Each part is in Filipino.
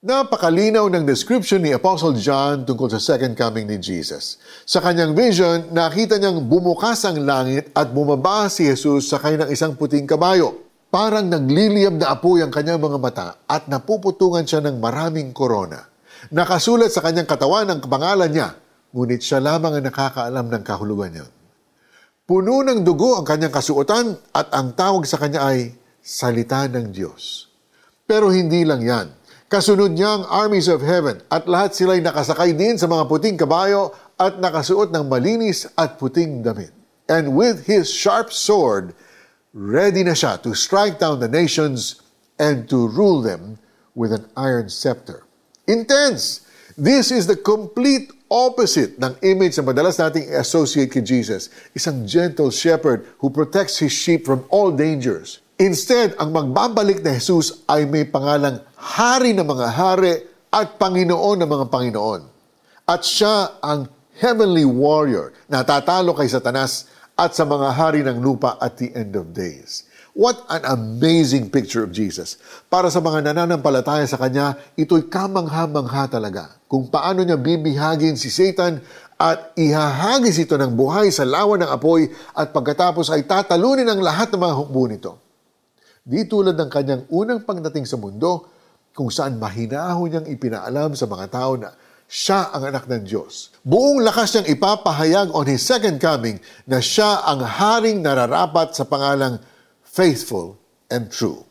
Napakalinaw ng description ni Apostle John tungkol sa second coming ni Jesus. Sa kanyang vision, nakita niyang bumukas ang langit at bumaba si Jesus sakay ng isang puting kabayo. Parang nagliliyab na apoy ang kanyang mga mata at napuputungan siya ng maraming korona. Nakasulat sa kanyang katawan ang pangalan niya, ngunit siya lamang ang nakakaalam ng kahulugan niya. Puno ng dugo ang kanyang kasuotan at ang tawag sa kanya ay Salita ng Diyos. Pero hindi lang yan Kasunod niya ang armies of heaven at lahat sila'y nakasakay din sa mga puting kabayo at nakasuot ng malinis at puting damit. And with his sharp sword, ready na siya to strike down the nations and to rule them with an iron scepter. Intense! This is the complete opposite ng image na madalas nating associate kay Jesus. Isang gentle shepherd who protects his sheep from all dangers. Instead, ang magbabalik na Jesus ay may pangalang Hari ng mga hari at Panginoon ng mga Panginoon. At siya ang heavenly warrior na tatalo kay Satanas at sa mga hari ng lupa at the end of days. What an amazing picture of Jesus. Para sa mga nananampalataya sa Kanya, ito'y kamangha-mangha talaga kung paano niya bibihagin si Satan at ihahagis ito ng buhay sa lawa ng apoy at pagkatapos ay tatalunin ang lahat ng mga hukbo nito. Di tulad ng kanyang unang pagdating sa mundo, kung saan mahinahon niyang ipinaalam sa mga tao na siya ang anak ng Diyos. Buong lakas niyang ipapahayag on His second coming na siya ang haring nararapat sa pangalang faithful and true.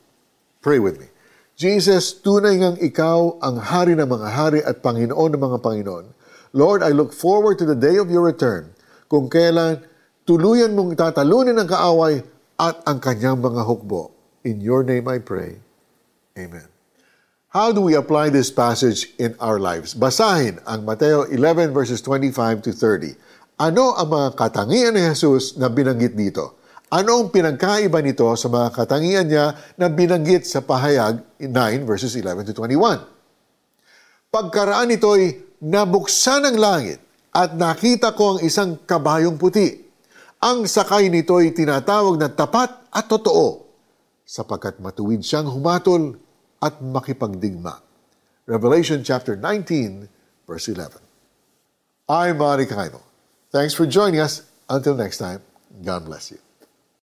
Pray with me. Jesus, tunay ngang ikaw ang hari ng mga hari at Panginoon ng mga Panginoon. Lord, I look forward to the day of your return, kung kailan tuluyan mong tatalunin ang kaaway at ang kanyang mga hukbo. In your name I pray. Amen. How do we apply this passage in our lives? Basahin ang Mateo 11 verses 25 to 30. Ano ang mga katangian ni Jesus na binanggit dito? Ano ang pinagkaiba nito sa mga katangian niya na binanggit sa pahayag 9 verses 11 to 21? Pagkaraan nito'y nabuksan ang langit at nakita ko ang isang kabayong puti. Ang sakay nito'y tinatawag na tapat at totoo sapagkat matuwid siyang humatol at makipagdigma. Revelation chapter 19, verse 11. I'm Mari Kaino. Thanks for joining us. Until next time, God bless you.